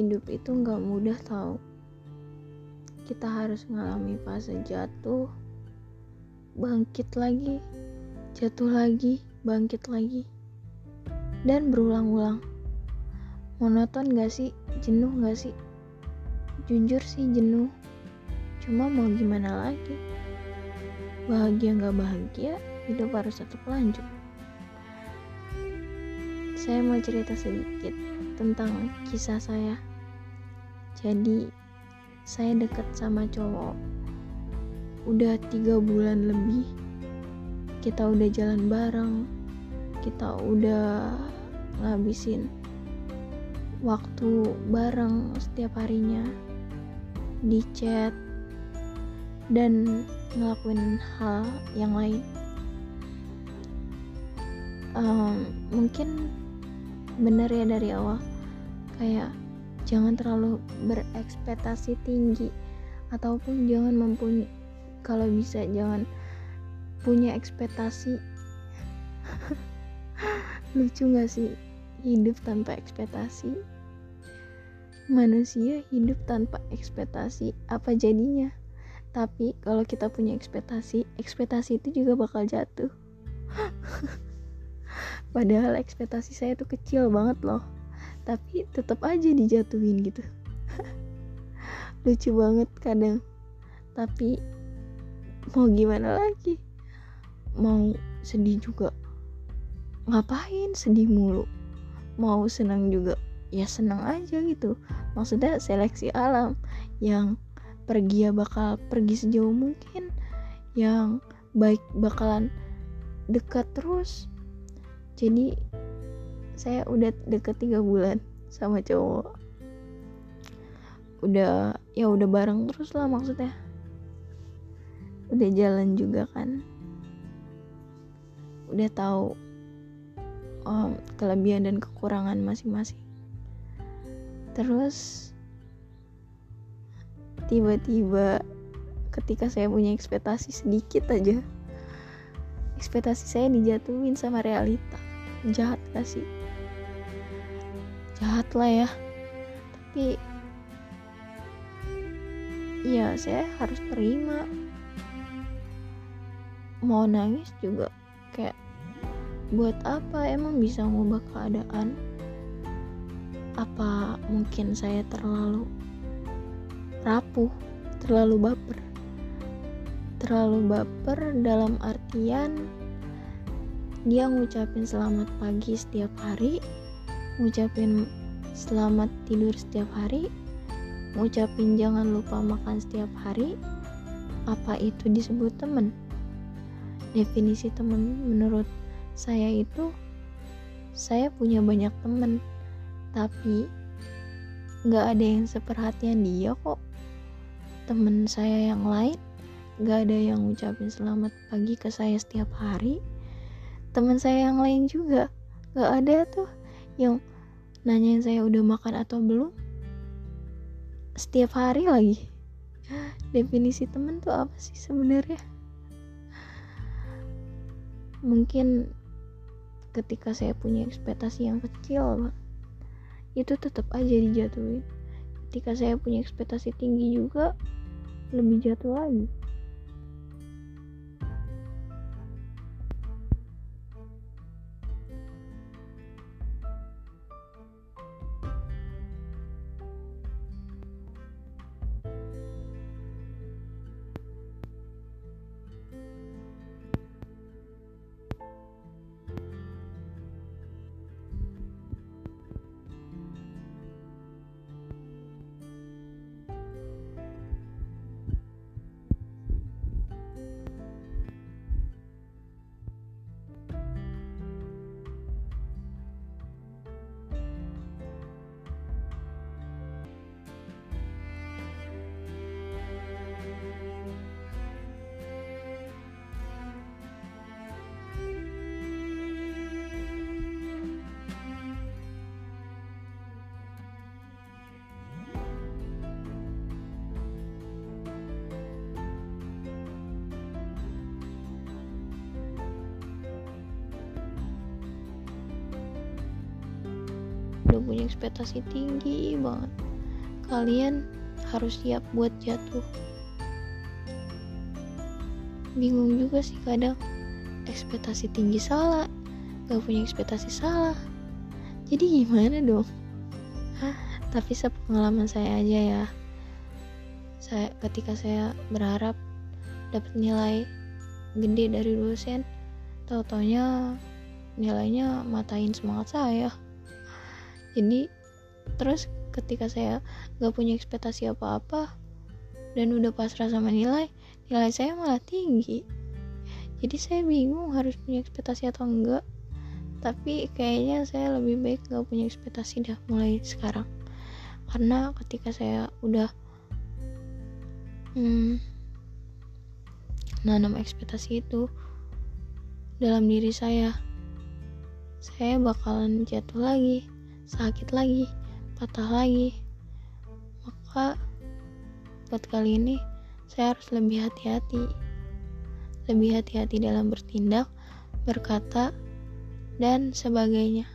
hidup itu nggak mudah tau. Kita harus mengalami fase jatuh bangkit lagi jatuh lagi bangkit lagi dan berulang-ulang. Monoton gak sih? Jenuh gak sih? Jujur sih jenuh. Cuma mau gimana lagi? Bahagia gak bahagia hidup harus tetap lanjut. Saya mau cerita sedikit tentang kisah saya. Jadi saya deket sama cowok. Udah tiga bulan lebih. Kita udah jalan bareng. Kita udah ngabisin waktu bareng setiap harinya. Di chat. Dan ngelakuin hal yang lain. Um, mungkin bener ya dari awal. Kayak jangan terlalu berekspektasi tinggi ataupun jangan mempunyai kalau bisa jangan punya ekspektasi. Lucu gak sih? Hidup tanpa ekspektasi. Manusia hidup tanpa ekspektasi apa jadinya? Tapi kalau kita punya ekspektasi ekspektasi itu juga bakal jatuh padahal ekspektasi saya tuh kecil banget loh. Tapi tetap aja dijatuhin gitu. Lucu banget kadang. Tapi mau gimana lagi? Mau sedih juga. Ngapain sedih mulu? Mau senang juga? Ya senang aja gitu. Maksudnya seleksi alam yang pergi ya bakal pergi sejauh mungkin. Yang baik bakalan dekat terus jadi saya udah deket tiga bulan sama cowok. Udah ya udah bareng terus lah maksudnya. Udah jalan juga kan. Udah tahu um, kelebihan dan kekurangan masing-masing. Terus tiba-tiba ketika saya punya ekspektasi sedikit aja ekspektasi saya dijatuhin sama realita jahat gak sih? Jahat lah ya. Tapi ya saya harus terima. Mau nangis juga kayak buat apa emang bisa ngubah keadaan? Apa mungkin saya terlalu rapuh terlalu baper? Terlalu baper dalam artian dia ngucapin selamat pagi setiap hari ngucapin selamat tidur setiap hari ngucapin jangan lupa makan setiap hari. Apa itu disebut temen? Definisi temen menurut saya itu saya punya banyak temen tapi nggak ada yang seperhatian dia kok. Temen saya yang lain nggak ada yang ngucapin selamat pagi ke saya setiap hari teman saya yang lain juga. Gak ada tuh yang nanyain saya udah makan atau belum. Setiap hari lagi. Definisi temen tuh apa sih sebenarnya? Mungkin ketika saya punya ekspektasi yang kecil itu tetap aja dijatuhin. Ketika saya punya ekspektasi tinggi juga lebih jatuh lagi udah punya ekspektasi tinggi banget. Kalian harus siap buat jatuh. Bingung juga sih kadang. Ekspektasi tinggi salah gak punya ekspektasi salah. Jadi gimana dong? Tapi sepengalaman saya aja ya. Saya ketika saya berharap dapat nilai gede dari dosen tau taunya nilainya matain semangat saya jadi terus ketika saya gak punya ekspektasi apa-apa dan udah pasrah sama nilai nilai saya malah tinggi. Jadi saya bingung harus punya ekspektasi atau enggak tapi kayaknya saya lebih baik gak punya ekspektasi dah mulai sekarang. Karena ketika saya udah hmm, nanam ekspektasi itu dalam diri saya saya bakalan jatuh lagi sakit lagi patah lagi. Maka buat kali ini saya harus lebih hati-hati. Lebih hati-hati dalam bertindak berkata dan sebagainya